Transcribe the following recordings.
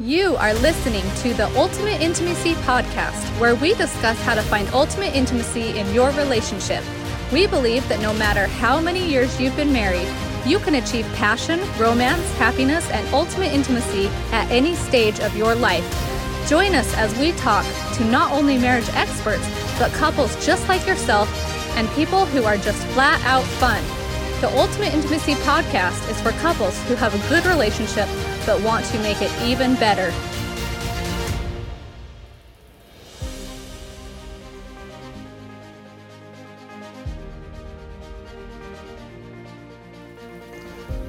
You are listening to the Ultimate Intimacy Podcast, where we discuss how to find ultimate intimacy in your relationship. We believe that no matter how many years you've been married, you can achieve passion, romance, happiness, and ultimate intimacy at any stage of your life. Join us as we talk to not only marriage experts, but couples just like yourself and people who are just flat out fun. The Ultimate Intimacy Podcast is for couples who have a good relationship but want to make it even better.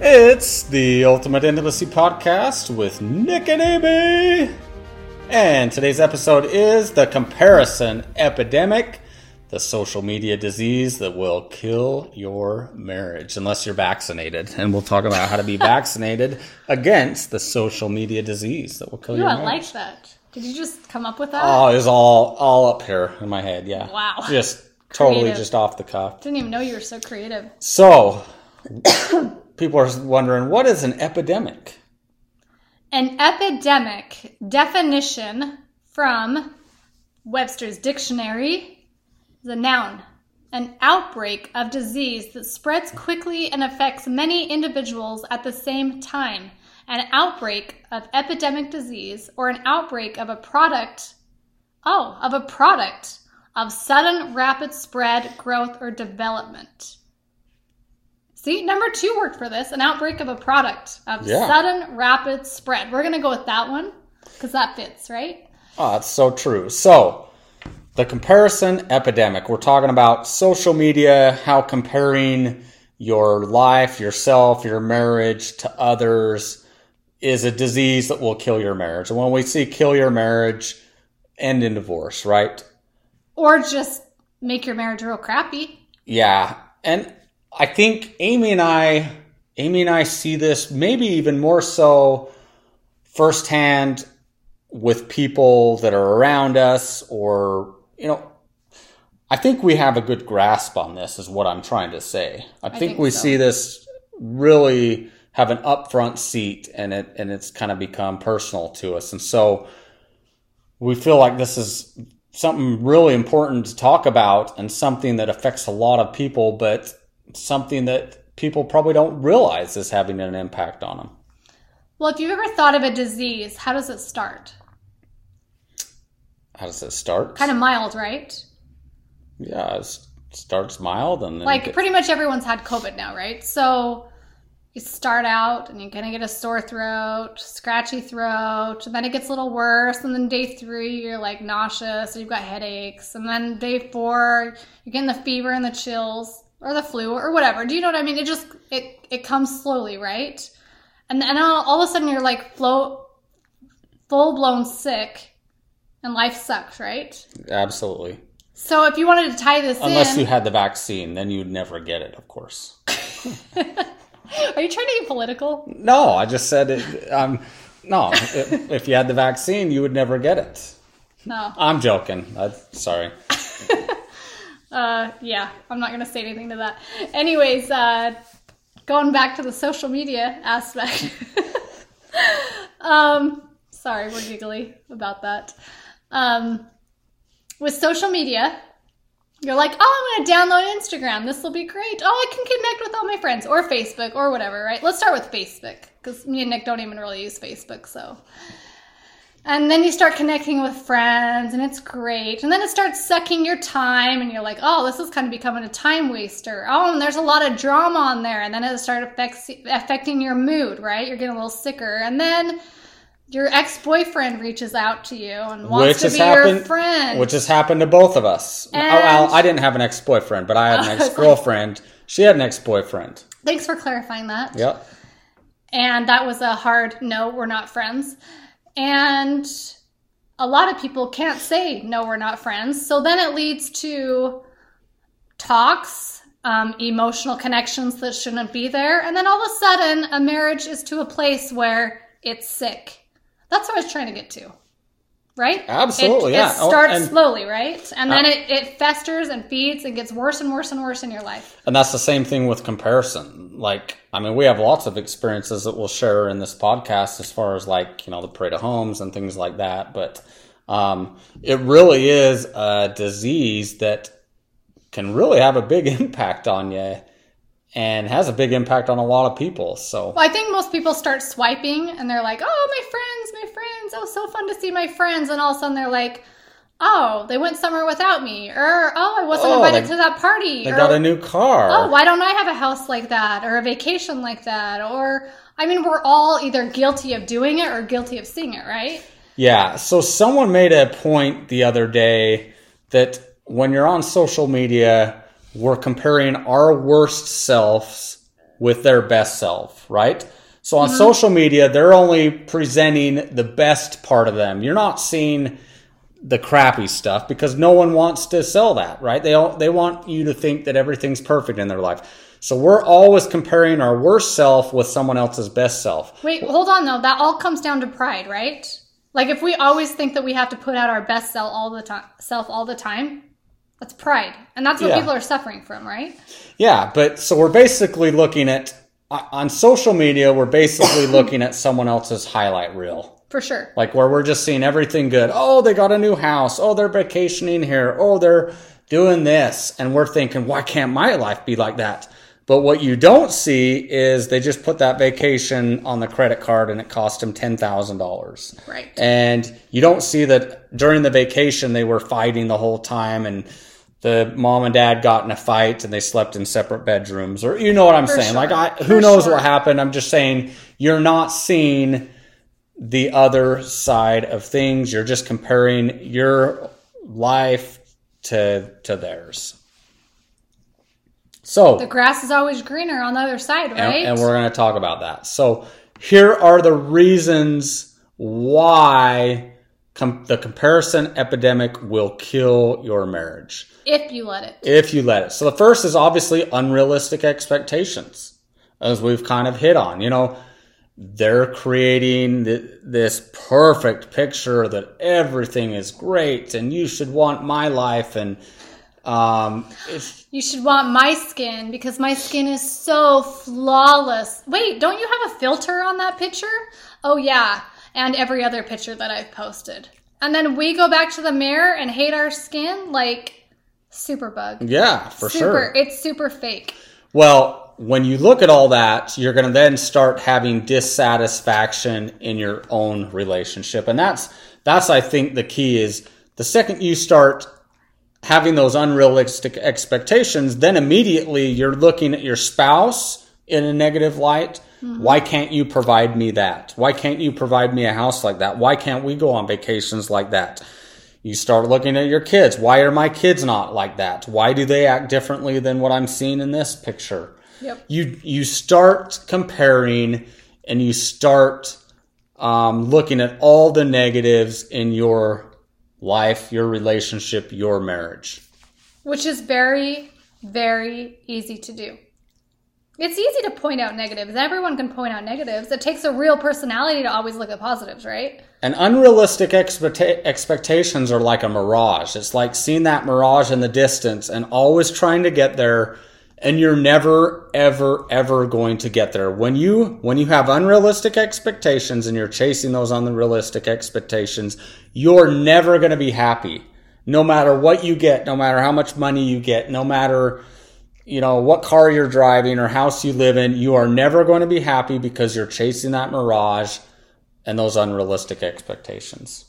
It's the Ultimate Intimacy Podcast with Nick and Amy. And today's episode is the comparison epidemic, the social media disease that will kill your marriage unless you're vaccinated. And we'll talk about how to be vaccinated against the social media disease that will kill your I like that. Did you just come up with that? Oh, it's all all up here in my head. Yeah. Wow. Just totally Creative. just off the cuff. Didn't even know you were so creative. So, people are wondering what is an epidemic? An epidemic definition from Webster's dictionary a noun. An outbreak of disease that spreads quickly and affects many individuals at the same time. An outbreak of epidemic disease or an outbreak of a product, oh, of a product of sudden rapid spread, growth, or development. See, number two worked for this an outbreak of a product of Yeah. sudden rapid spread. We're going to go with that one because that fits, right? Oh, that's so true. So, the comparison epidemic. We're talking about social media, how comparing your life, yourself, your marriage to others is a disease that will kill your marriage. And when we see kill your marriage, end in divorce, right? Or just make your marriage real crappy. Yeah. And I think Amy and I, Amy and I see this maybe even more so firsthand with people that are around us or, you know, I think we have a good grasp on this is what I'm trying to say. I, think, think we so. see this really have an upfront seat and it and it's kind of become personal to us. And so we feel like this is something really important to talk about and something that affects a lot of people, but something that people probably don't realize is having an impact on them. Well, if you've ever thought of a disease, how does it start? How does it start? Kind of mild, right? yeah, it starts mild and then Like it- pretty much everyone's had COVID now, right? So you start out and you're gonna get a sore throat, scratchy throat, and then it gets a little worse. And then day three, you're like nauseous, or you've got headaches. And then day four, you're getting the fever and the chills, or the flu, or whatever. Do you know what I mean? It just it it comes slowly, right? And then all, all of a sudden, you're like flow, full blown sick, and life sucks, right? absolutely. So if you wanted to tie this Unless in, you had the vaccine, then you'd never get it, of course. are you trying to get political? No, I just said it. Um, no, if, if you had the vaccine, you would never get it. No. I'm joking. i sorry. Uh, yeah, I'm not gonna say anything to that. Anyways, uh, going back to the social media aspect. um, sorry, we're giggly about that. Um, with social media, you're like, oh, I'm gonna download Instagram. This will be great. Oh, I can connect with all my friends or Facebook or whatever, right? Let's start with Facebook because me and Nick don't even really use Facebook, so. And then you start connecting with friends, and it's great. And then it starts sucking your time, and you're like, oh, this is kind of becoming a time waster. Oh, and there's a lot of drama on there. And then it starts affecting your mood, right? You're getting a little sicker. And then your ex boyfriend reaches out to you and wants which to be happened, your friend. which has happened to both of us. Oh, And- well, I didn't have an ex boyfriend, but I had an I was like- ex girlfriend. She had an ex boyfriend. Thanks for clarifying that. Yep. And that was a hard no, we're not friends. And a lot of people can't say no, we're not friends. So then it leads to talks, um, emotional connections that shouldn't be there. And then all of a sudden, a marriage is to a place where it's sick. That's what I was trying to get to right? Absolutely, It, yeah. It Oh, starts and- slowly, right? And then Uh, it, it festers and feeds and gets worse and worse and worse in your life. And that's the same thing with comparison. Like, I mean, we have lots of experiences that we'll share in this podcast as far as like, you know, the parade of homes and things like that. But um, it really is a disease that can really have a big impact on you and has a big impact on a lot of people. So, Well, I think most people start swiping and they're like, oh, my friends, my friends. Oh, so fun to see my friends. And all of a sudden they're like, oh, they went somewhere without me. Or, oh, I wasn't Oh, invited they- to that party. they or, got a new car. oh, why don't I have a house like that or a vacation like that? Or, I mean, we're all either guilty of doing it or guilty of seeing it, right? Yeah. So someone made a point the other day that when you're on social media, we're comparing our worst selves with their best self, right? So on mm-hmm. social media, they're only presenting the best part of them. You're not seeing the crappy stuff because no one wants to sell that, right? They all, they want you to think that everything's perfect in their life. So we're always comparing our worst self with someone else's best self. Wait, hold on though. That all comes down to pride, right? Like if we always think that we have to put out our best self all the time, self all the time, that's pride, and that's what Yeah. people are suffering from, right? Yeah, but so we're basically looking at on social media, we're basically looking at someone else's highlight reel. For sure. Like where we're just seeing everything good. Oh, they got a new house. Oh, they're vacationing here. Oh, they're doing this. And we're thinking, why can't my life be like that? But what you don't see is they just put that vacation on the credit card and it cost them $10,000. Right. And you don't see that during the vacation they were fighting the whole time and the mom and dad got in a fight and they slept in separate bedrooms or you know what I'm For saying. sure. Like I who For knows sure. what happened. I'm just saying you're not seeing the other side of things. You're just comparing your life to to theirs. So The grass is always greener on the other side, and, right? and we're going to talk about that. So here are the reasons why com- the comparison epidemic will kill your marriage if you let it. if you let it. So the first is obviously unrealistic expectations, as we've kind of hit on. You know, they're creating th- this perfect picture that everything is great and you should want my life and um, You should want my skin because my skin is so flawless. Wait, don't you have a filter on that picture? Oh, yeah. And every other picture that I've posted. And then we go back to the mirror and hate our skin like super bug. yeah, for super. sure. It's super fake. Well, when you look at all that, you're going to then start having dissatisfaction in your own relationship. And that's that's I think the key is the second you start having those unrealistic expectations, then immediately you're looking at your spouse in a negative light. Why can't you provide me that? Why can't you provide me a house like that? Why can't we go on vacations like that? You start looking at your kids. Why are my kids not like that? Why do they act differently than what I'm seeing in this picture? Yep. You you start comparing and you start um, looking at all the negatives in your life, your relationship, your marriage. Which is very, very easy to do. It's easy to point out negatives. Everyone can point out negatives. It takes a real personality to always look at positives, right? And unrealistic expecta- expectations are like a mirage. It's like seeing that mirage in the distance and always trying to get there and you're never ever ever going to get there. When you when you have unrealistic expectations and you're chasing those unrealistic expectations, you're never going to be happy. No matter what you get, no matter how much money you get, no matter you know what car you're driving or house you live in, you are never going to be happy because you're chasing that mirage and those unrealistic expectations.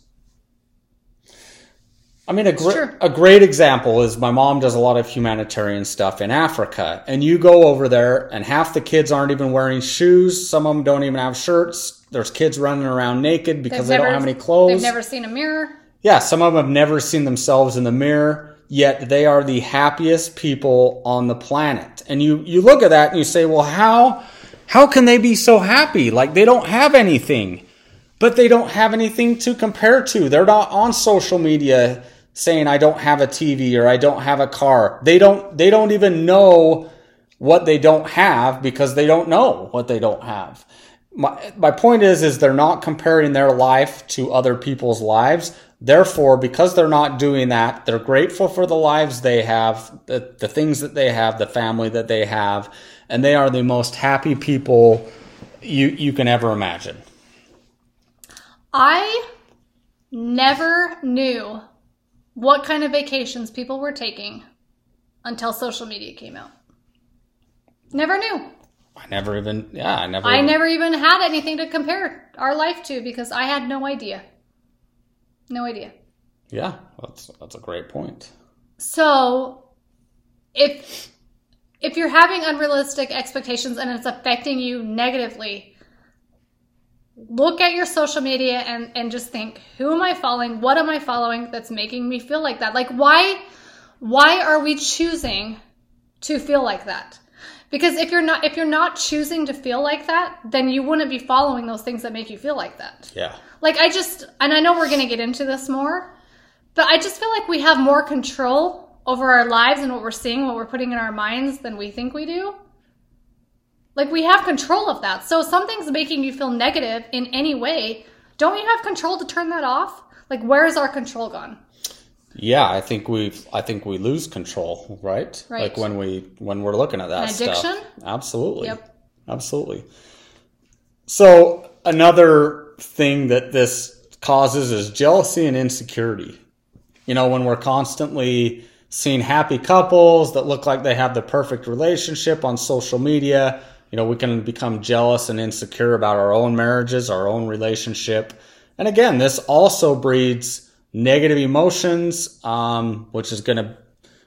I mean, a, gr- true. a great example is my mom does a lot of humanitarian stuff in Africa, and you go over there, and half the kids aren't even wearing shoes. Some of them don't even have shirts. There's kids running around naked because they don't have any clothes. They've never seen a mirror. Yeah, some of them have never seen themselves in the mirror, yet they are the happiest people on the planet. And you you look at that and you say, "Well, how how can they be so happy? Like they don't have anything." But they don't have anything to compare to. They're not on social media saying I don't have a TV or I don't have a car. They don't they don't even know what they don't have because they don't know what they don't have. My my point is is they're not comparing their life to other people's lives. Therefore, because they're not doing that, they're grateful for the lives they have, the, the things that they have, the family that they have, and they are the most happy people you you can ever imagine. I never knew what kind of vacations people were taking until social media came out. Never knew. I never even yeah, I never I never even had anything to compare our life to because I had no idea. No idea. Yeah, that's that's a great point. So if if you're having unrealistic expectations and it's affecting you negatively, look at your social media and, and just think, who am I following? What am I following that's making me feel like that? Like why why are we choosing to feel like that? Because if you're not if you're not choosing to feel like that, then you wouldn't be following those things that make you feel like that. Yeah. Like I just and I know we're going to get into this more, but I just feel like we have more control over our lives and what we're seeing, what we're putting in our minds than we think we do. Like we have control of that. So if something's making you feel negative in any way, don't you have control to turn that off? Like where is our control gone? Yeah, I think we I think we lose control, right? Right. Like when we when we're looking at that An stuff. addiction? Absolutely. Yep. Absolutely. So another thing that this causes is jealousy and insecurity. You know, when we're constantly seeing happy couples that look like they have the perfect relationship on social media, you know, we can become jealous and insecure about our own marriages, our own relationship. And again, this also breeds negative emotions, um, which is going to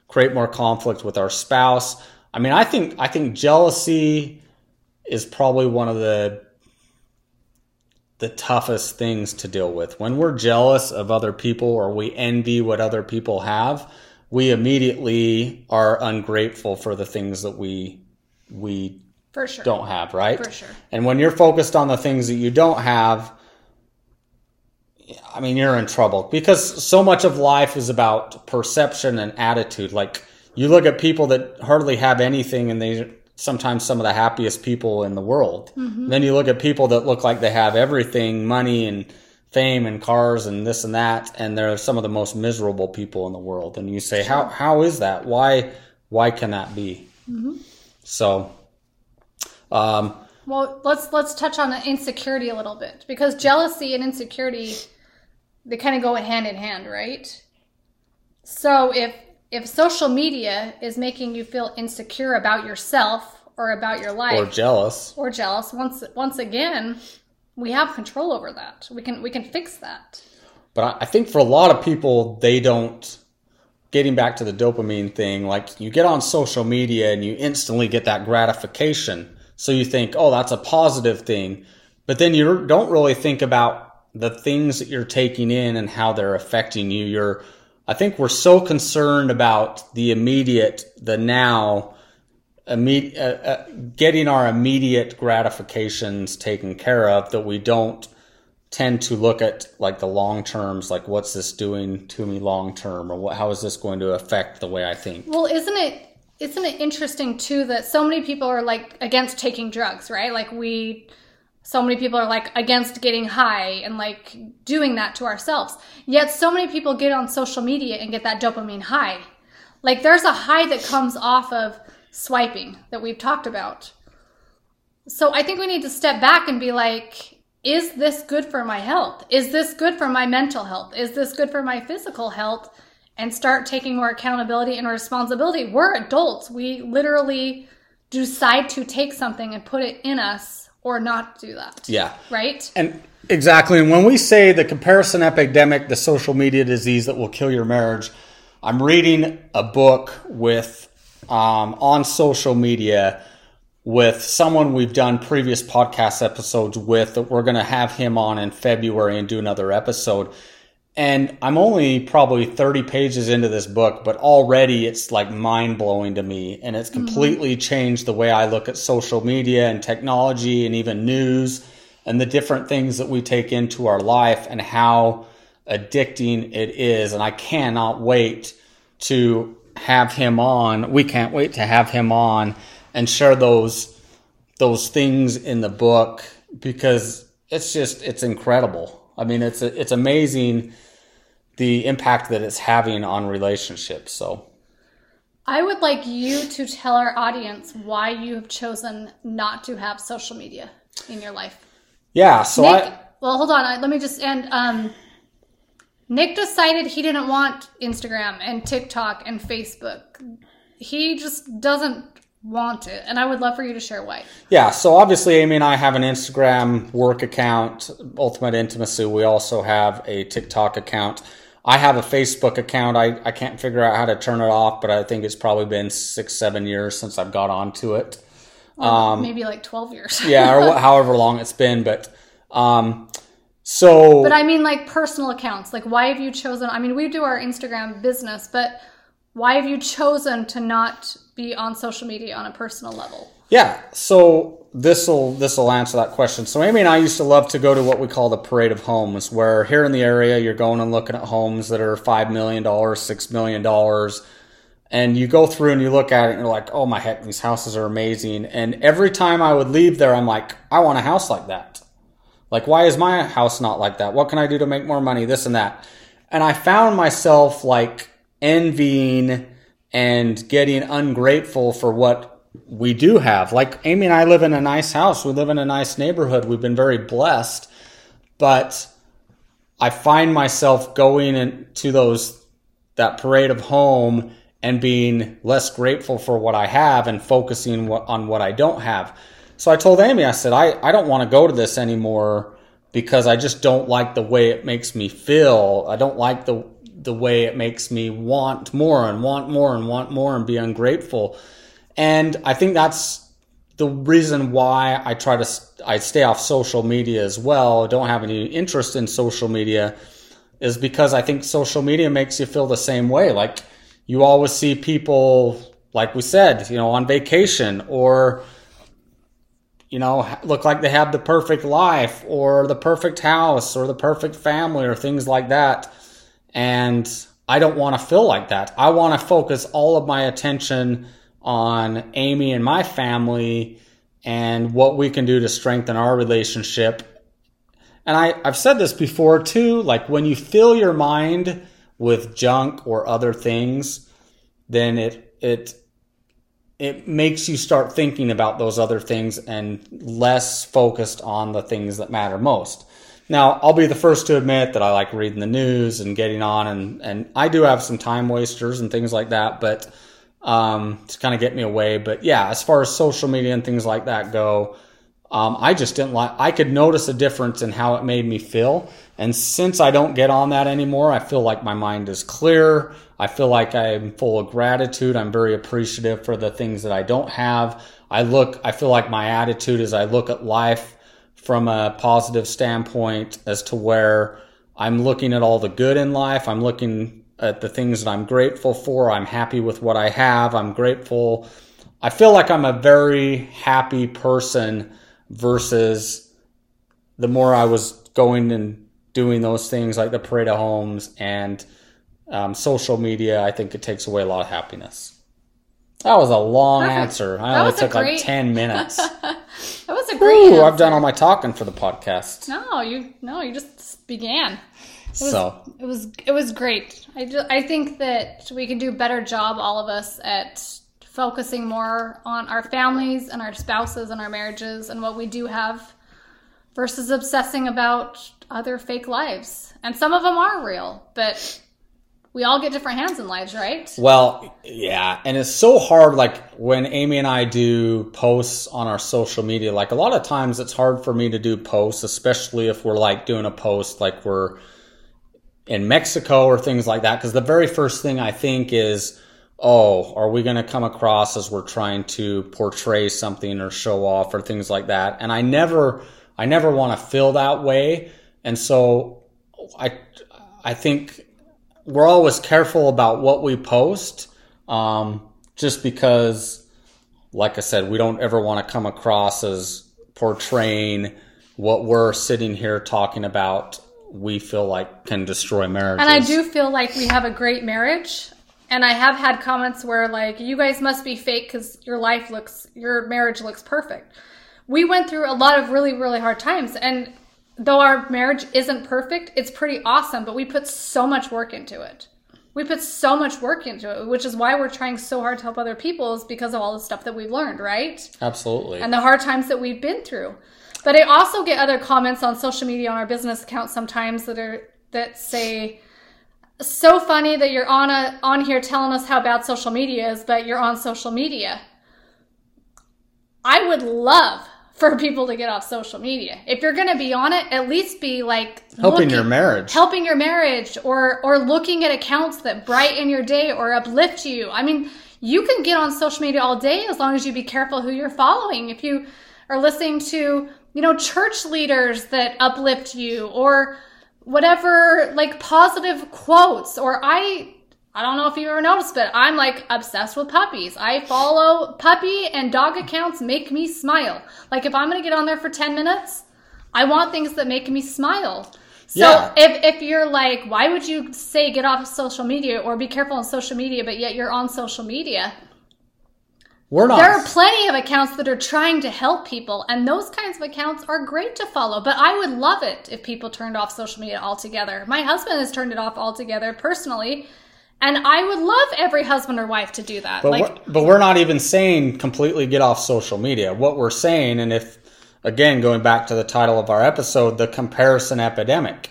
create more conflict with our spouse. I mean, I think I think jealousy is probably one of the the toughest things to deal with. When we're jealous of other people or we envy what other people have, we immediately are ungrateful for the things that we we sure. don't have, right? For sure. And when you're focused on the things that you don't have, I mean, you're in trouble because so much of life is about perception and attitude. Like you look at people that hardly have anything and they sometimes some of the happiest people in the world. Then you look at people that look like they have everything, money and fame and cars and this and that, and they're some of the most miserable people in the world. And you say, how, how is that? Why, why can that be? So, um, Well, let's let's touch on the insecurity a little bit because jealousy and insecurity they kind of go hand in hand, right? So if if social media is making you feel insecure about yourself or about your life or jealous. or jealous, once once again, we have control over that. We can we can fix that. But I- I think for a lot of people, they don't. Getting back to the dopamine thing, like you get on social media and you instantly get that gratification. So you think, oh, that's a positive thing. But then you don't really think about the things that you're taking in and how they're affecting you. You're, I think we're so concerned about the immediate, the now, immediate, uh, uh, getting our immediate gratifications taken care of that we don't tend to look at like the long terms, like what's this doing to me long term, or what, how is this going to affect the way I think? Well, isn't it isn't it interesting too that so many people are like against taking drugs, right? Like we so many people are like against getting high and like doing that to ourselves. Yet so many people get on social media and get that dopamine high. Like there's a high that comes off of swiping that we've talked about. So I think we need to step back and be like is this good for my health? Is this good for my mental health? Is this good for my physical health? and start taking more accountability and responsibility. We're adults. We literally decide to take something and put it in us or not do that. Yeah. Right? And exactly. And when we say the comparison epidemic, the social media disease that will kill your marriage, I'm reading a book with um, on social media with someone we've done previous podcast episodes with that we're going to have him on in February and do another episode. And I'm only probably 30 pages into this book, but already it's like mind blowing to me. And it's mm-hmm. completely changed the way I look at social media and technology and even news and the different things that we take into our life and how addicting it is. And I cannot wait to have him on. We can't wait to have him on and share those those things in the book because it's just it's incredible. I mean, it's it's amazing the impact that it's having on relationships. So I would like you to tell our audience why you have chosen not to have social media in your life. yeah, so Nick, I well, hold on. I- Let me just end. Um, Nick decided he didn't want Instagram and TikTok and Facebook. He just doesn't want it, and I would love for you to share why. Yeah, so obviously Amy and I have an Instagram work account, Ultimate Intimacy. We also have a TikTok account. I have a Facebook account. I, I can't figure out how to turn it off, but I think it's probably been six, seven years since I've got onto it. Maybe like twelve years. Um, Yeah, or however long it's been. But um, so But I mean, like personal accounts. Like, why have you chosen? I mean, we do our Instagram business, but why have you chosen to not be on social media on a personal level? Yeah, so this will this will answer that question. So Amy and I used to love to go to what we call the parade of homes, where here in the area you're going and looking at homes that are five million dollars, six million dollars, and you go through and you look at it and you're like, oh my heck, these houses are amazing. And every time I would leave there, I'm like, I want a house like that. Like, why is my house not like that? What can I do to make more money? This and that. And I found myself like envying and getting ungrateful for what we do have. Like Amy and I live in a nice house. We live in a nice neighborhood. We've been very blessed. But I find myself going into those that parade of home and being less grateful for what I have and focusing on what I don't have. So I told Amy, I said, I, I don't want to go to this anymore because I just don't like the way it makes me feel. I don't like the the way it makes me want more and want more and want more and be ungrateful. And I think that's the reason why I try to I stay off social media as well. Don't have any interest in social media is because I think social media makes you feel the same way. Like you always see people, like we said, you know, on vacation or you know, look like they have the perfect life or the perfect house or the perfect family or things like that. And I don't want to feel like that. I want to focus all of my attention on Amy and my family and what we can do to strengthen our relationship. And I, I've said this before too, like when you fill your mind with junk or other things, then it, it, it makes you start thinking about those other things and less focused on the things that matter most. Now, I'll be the first to admit that I like reading the news and getting on, and, and I do have some time wasters and things like that, but um, to kind of get me away. But yeah, as far as social media and things like that go, um, I just didn't like, I could notice a difference in how it made me feel. And since I don't get on that anymore, I feel like my mind is clear. I feel like I'm full of gratitude. I'm very appreciative for the things that I don't have. I look, I feel like my attitude is I look at life from a positive standpoint as to where I'm looking at all the good in life. I'm looking at the things that I'm grateful for. I'm happy with what I have. I'm grateful. I feel like I'm a very happy person versus the more I was going and doing those things like the parade of homes and um, social media. I think it takes away a lot of happiness. That was a long Perfect. answer. I only took great- like 10 minutes. That was a great. Ooh, I've done all my talking for the podcast. No, you no, you just began. Was- So, It was it was great. I just, I think that we can do a better job, all of us, at focusing more on our families and our spouses and our marriages and what we do have, versus obsessing about other fake lives. And some of them are real, but we all get different hands in lives, right? well, yeah. And it's so hard, like when Amy and I do posts on our social media, like a lot of times it's hard for me to do posts, especially if we're like doing a post like we're in Mexico or things like that. Because the very first thing I think is, oh, are we going to come across as we're trying to portray something or show off or things like that? And I never, I never want to feel that way. And so I, I think we're always careful about what we post, um, just because, like I said, we don't ever want to come across as portraying what we're sitting here talking about. We feel like can destroy marriage. And I do feel like we have a great marriage. And I have had comments where like you guys must be fake because your life looks, your marriage looks perfect. we went through a lot of really, really hard times. And though our marriage isn't perfect, it's pretty awesome, but we put so much work into it. We put so much work into it, which is why we're trying so hard to help other people, is because of all the stuff that we've learned, right? Absolutely. And the hard times that we've been through. But I also get other comments on social media on our business account sometimes that are that say, "So funny that you're on a on here telling us how bad social media is, but you're on social media." I would love for people to get off social media. If you're going to be on it, at least be like Helping looking- your marriage. helping your marriage, or or looking at accounts that brighten your day or uplift you. I mean, you can get on social media all day as long as you be careful who you're following. If you are listening to, you know, church leaders that uplift you, or whatever like positive quotes, or I I don't know if you ever noticed, but I'm like obsessed with puppies. I follow puppy and dog accounts make me smile. Like if I'm gonna get on there for 10 minutes, I want things that make me smile. So Yeah. if, if you're like, why would you say get off of social media or be careful on social media, but yet you're on social media? We're not. There are plenty of accounts that are trying to help people, and those kinds of accounts are great to follow. But I would love it if people turned off social media altogether. My husband has turned it off altogether personally, and I would love every husband or wife to do that. But, like, we're, but we're not even saying completely get off social media. What we're saying, and if, again, going back to the title of our episode, the comparison epidemic,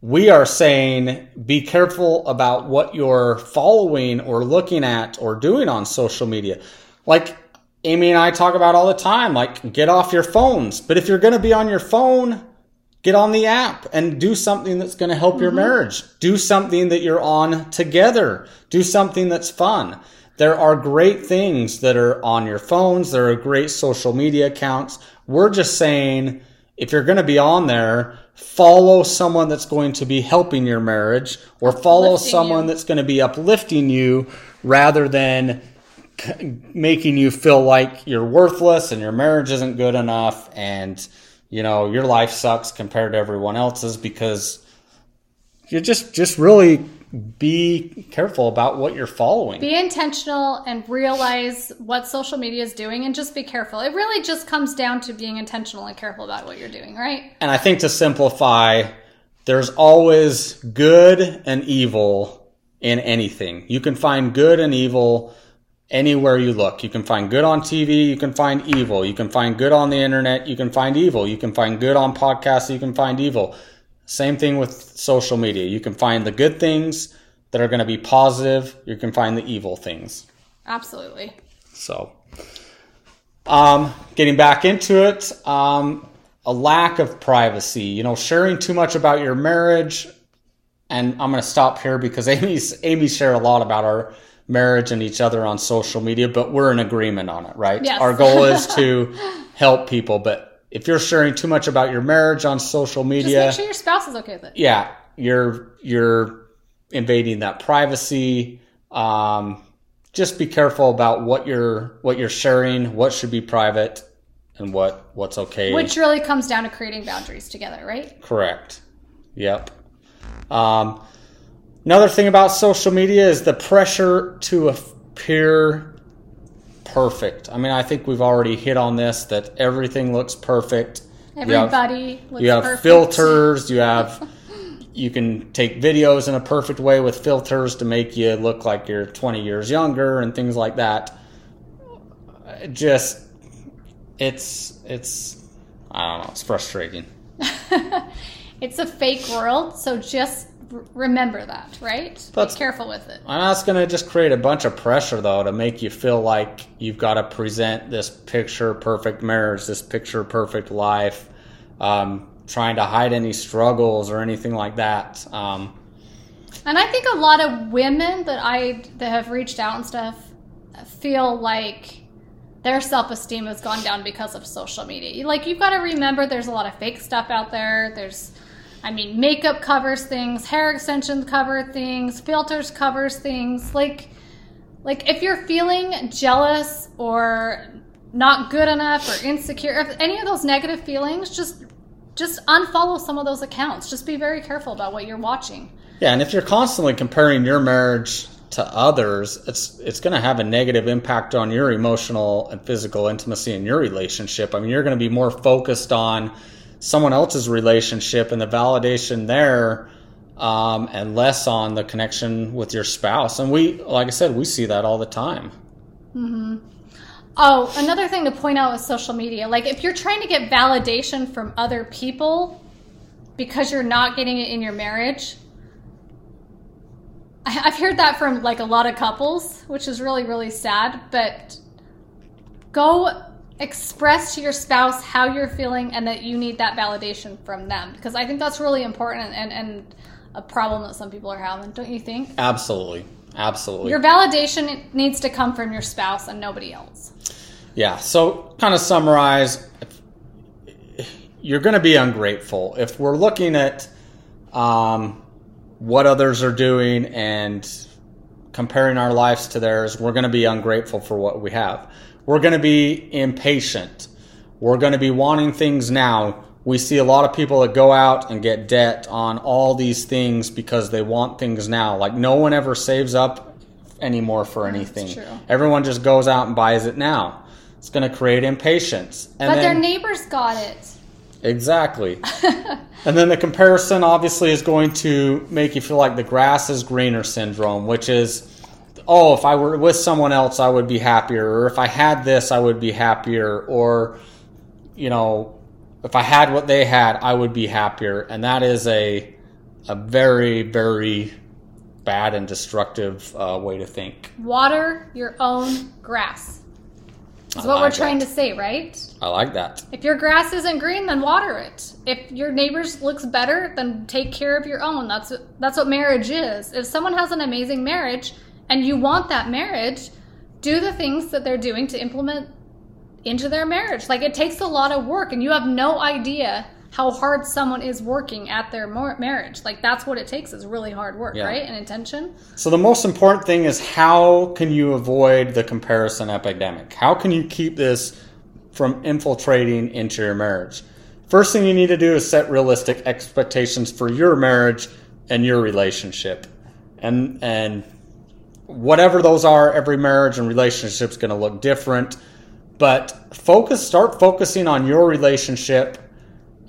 we are saying be careful about what you're following or looking at or doing on social media. Like Amy and I talk about all the time, like get off your phones. But if you're going to be on your phone, get on the app and do something that's going to help your mm-hmm. marriage. Do something that you're on together. Do something that's fun. There are great things that are on your phones. There are great social media accounts. We're just saying if you're going to be on there, follow someone that's going to be helping your marriage or follow Uplifting someone you. that's going to be uplifting you rather than making you feel like you're worthless and your marriage isn't good enough and you know your life sucks compared to everyone else's because you just just really be careful about what you're following. be intentional and realize what social media is doing and just be careful. It really just comes down to being intentional and careful about what you're doing, right? And I think to simplify, there's always good and evil in anything. You can find good and evil anywhere you look. You can find good on TV, you can find evil. You can find good on the internet, you can find evil. You can find good on podcasts, you can find evil. Same thing with social media. You can find the good things that are going to be positive, you can find the evil things. Absolutely. So, um, getting back into it, um, a lack of privacy. You know, sharing too much about your marriage. And I'm going to stop here because Amy's Amy shared a lot about our marriage and each other on social media, but we're in agreement on it, right? Yes. Our goal is to help people, but if you're sharing too much about your marriage on social media, Just make sure your spouse is okay with it. yeah, you're you're invading that privacy. Um, just be careful about what you're what you're sharing, what should be private, and what what's okay. Which really comes down to creating boundaries together, right? Correct. Yep. Um, another thing about social media is the pressure to appear perfect. I mean, I think we've already hit on this that everything looks perfect. You have- Everybody looks perfect. you have perfect. filters you have you can take videos in a perfect way with filters to make you look like you're 20 years younger and things like that It just it's it's i don't know it's frustrating It's a fake world, so just r- remember that, right? That's- be careful with it. and that's going to just create a bunch of pressure though to make you feel like you've got to present this picture perfect marriage this picture perfect life um, trying to hide any struggles or anything like that um, And I think a lot of women that I that have reached out and stuff feel like their self esteem has gone down because of social media. Like you've got to remember, there's a lot of fake stuff out there. There's, I mean, makeup covers things, hair extensions cover things, filters covers things. Like, like if you're feeling jealous or not good enough or insecure, if any of those negative feelings, just just unfollow some of those accounts. Just be very careful about what you're watching. Yeah, and if you're constantly comparing your marriage to others, it's it's going to have a negative impact on your emotional and physical intimacy in your relationship. I mean, you're going to be more focused on someone else's relationship and the validation there, um, and less on the connection with your spouse. And we, like I said, we see that all the time. Oh, another thing to point out with social media, like if you're trying to get validation from other people because you're not getting it in your marriage, I've heard that from like a lot of couples, which is really, really sad. But go express to your spouse how you're feeling and that you need that validation from them because I think that's really important and, and a problem that some people are having, don't you think? Absolutely, absolutely. Your validation needs to come from your spouse and nobody else. Yeah. So, kind of summarize, you're going to be ungrateful if we're looking at um, what others are doing and comparing our lives to theirs. We're going to be ungrateful for what we have. We're going to be impatient. We're going to be wanting things now. We see a lot of people that go out and get debt on all these things because they want things now. Like no one ever saves up anymore for anything. Everyone just goes out and buys it now. It's going to create impatience. And But their neighbors got it. Exactly. and then the comparison obviously is going to make you feel like the grass is greener syndrome, which is, oh, if I were with someone else, I would be happier. Or if I had this, I would be happier. Or, you know, if I had what they had, I would be happier. And that is a, a very, very bad and destructive uh, way to think. Water your own grass. That's I what like we're trying that. to say, right? I like that. If your grass isn't green, then water it. If your neighbor's looks better, then take care of your own. That's that's what marriage is. If someone has an amazing marriage and you want that marriage, do the things that they're doing to implement into their marriage. Like it takes a lot of work and you have no idea how hard someone is working at their marriage. Like that's what it takes is really hard work, Yeah. right? And intention. So the most important thing is how can you avoid the comparison epidemic? How can you keep this from infiltrating into your marriage? First thing you need to do is set realistic expectations for your marriage and your relationship. And and whatever those are, every marriage and relationship is going to look different. But focus start focusing on your relationship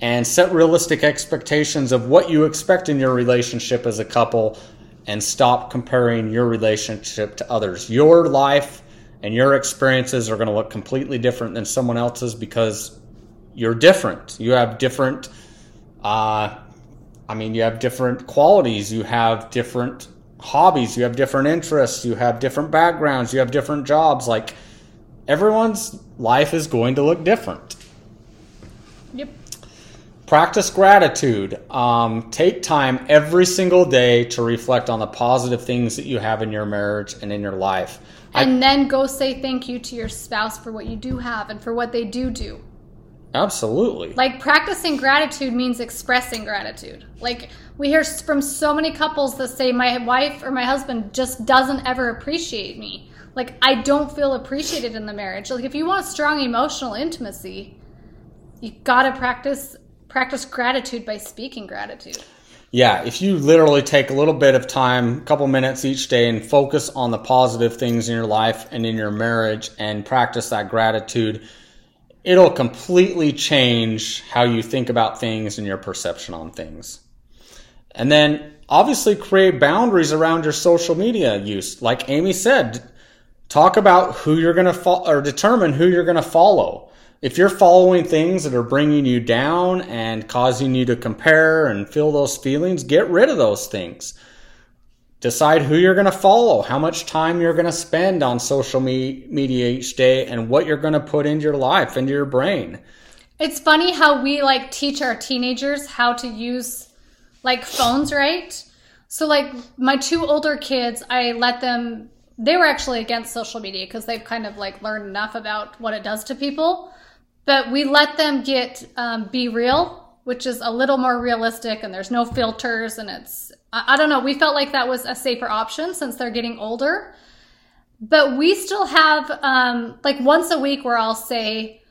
and set realistic expectations of what you expect in your relationship as a couple and stop comparing your relationship to others. Your life and your experiences are going to look completely different than someone else's because you're different. You have different uh I mean, you have different qualities, you have different hobbies, you have different interests, you have different backgrounds, you have different jobs. Like everyone's life is going to look different. Yep. Practice gratitude. Um, take time every single day to reflect on the positive things that you have in your marriage and in your life. I- And then go say thank you to your spouse for what you do have and for what they do do. Absolutely. Like practicing gratitude means expressing gratitude. Like we hear from so many couples that say my wife or my husband just doesn't ever appreciate me. Like I don't feel appreciated in the marriage. Like if you want strong emotional intimacy, you got to practice practice gratitude by speaking gratitude. Yeah, if you literally take a little bit of time, a couple minutes each day, and focus on the positive things in your life and in your marriage and practice that gratitude, it'll completely change how you think about things and your perception on things. And then obviously create boundaries around your social media use. Like Amy said, talk about who you're going to follow or determine who you're going to follow. If you're following things that are bringing you down and causing you to compare and feel those feelings, get rid of those things. Decide who you're going to follow, how much time you're going to spend on social me- media each day, and what you're going to put into your life, into your brain. It's funny how we like teach our teenagers how to use like phones, right? So like my two older kids, I let them they were actually against social media because they've kind of like learned enough about what it does to people. But we let them get um, BeReal, which is a little more realistic and there's no filters and it's I, I don't know, we felt like that was a safer option since they're getting older. But we still have um, like once a week where I'll say,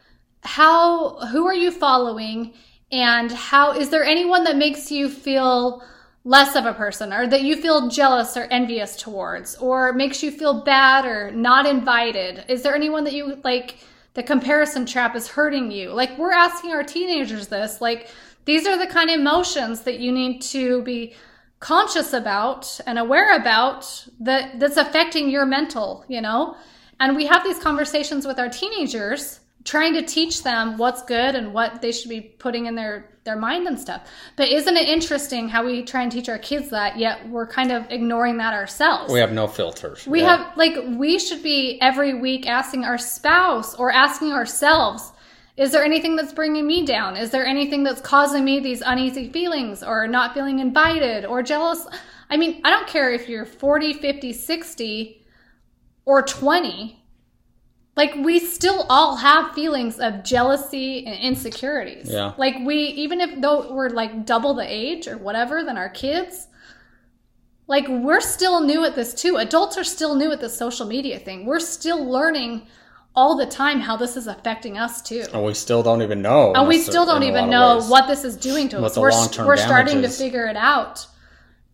how who are you following and how is there anyone that makes you feel less of a person or that you feel jealous or envious towards or makes you feel bad or not invited? Is there anyone that you like the comparison trap is hurting you? Like we're asking our teenagers this, like these are the kind of emotions that you need to be conscious about and aware about that that's affecting your mental, you know? And we have these conversations with our teenagers trying to teach them what's good and what they should be putting in their their mind and stuff. But isn't it interesting how we try and teach our kids that yet we're kind of ignoring that ourselves? We have no filters. We Yeah. have like we should be every week asking our spouse or asking ourselves, is there anything that's bringing me down? Is there anything that's causing me these uneasy feelings or not feeling invited or jealous? I mean, I don't care if you're 40, 50, 60 or 20. Like we still all have feelings of jealousy and insecurities. Yeah. Like we even if though we're like double the age or whatever than our kids, like we're still new at this too. Adults are still new at the social media thing. We're still learning all the time how this is affecting us too. and we still don't even know. And we still don't even know ways. what this is doing to us. We're, we're starting to figure it out,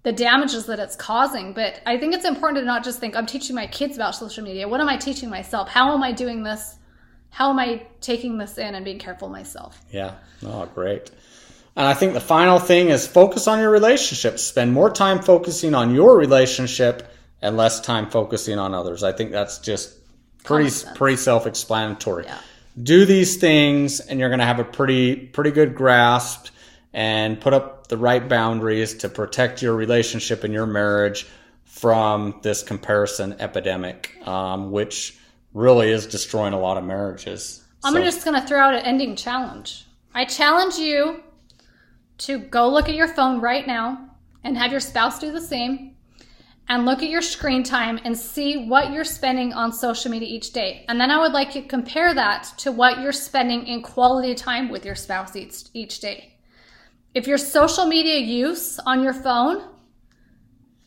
the damages that it's causing. But I think it's important to not just think, I'm teaching my kids about social media. What am I teaching myself? How am I doing this? How am I taking this in and being careful myself? Yeah. Oh, great. And I think the final thing is focus on your relationships. Spend more time focusing on your relationship and less time focusing on others. I think that's just pretty pretty self-explanatory. Yeah. Do these things and you're going to have a pretty pretty good grasp and put up the right boundaries to protect your relationship and your marriage from this comparison epidemic, um, which really is destroying a lot of marriages. I'm So- just going to throw out an ending challenge. I challenge you to go look at your phone right now and have your spouse do the same and look at your screen time and see what you're spending on social media each day. And then I would like you to compare that to what you're spending in quality time with your spouse each, each day. If your social media use on your phone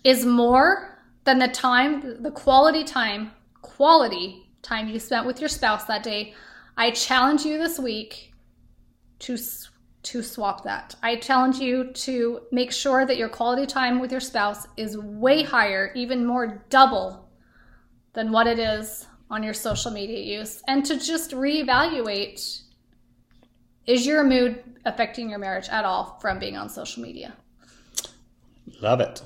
is more than the time, the quality time, quality time you spent with your spouse that day, I challenge you this week to to swap that. I challenge you to make sure that your quality time with your spouse is way higher, even more double than what it is on your social media use and to just reevaluate is your mood affecting your marriage at all from being on social media? Love it.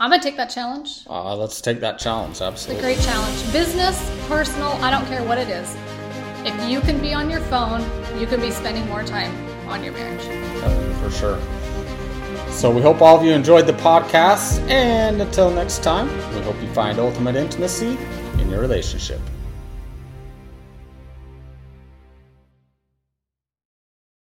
I'm to take that challenge. Uh, let's take that challenge. It's a great challenge. Business, personal, I don't care what it is. If you can be on your phone, you can be spending more time on your marriage. Yeah, for sure. So we hope all of you enjoyed the podcast, and until next time, we hope you find ultimate intimacy in your relationship.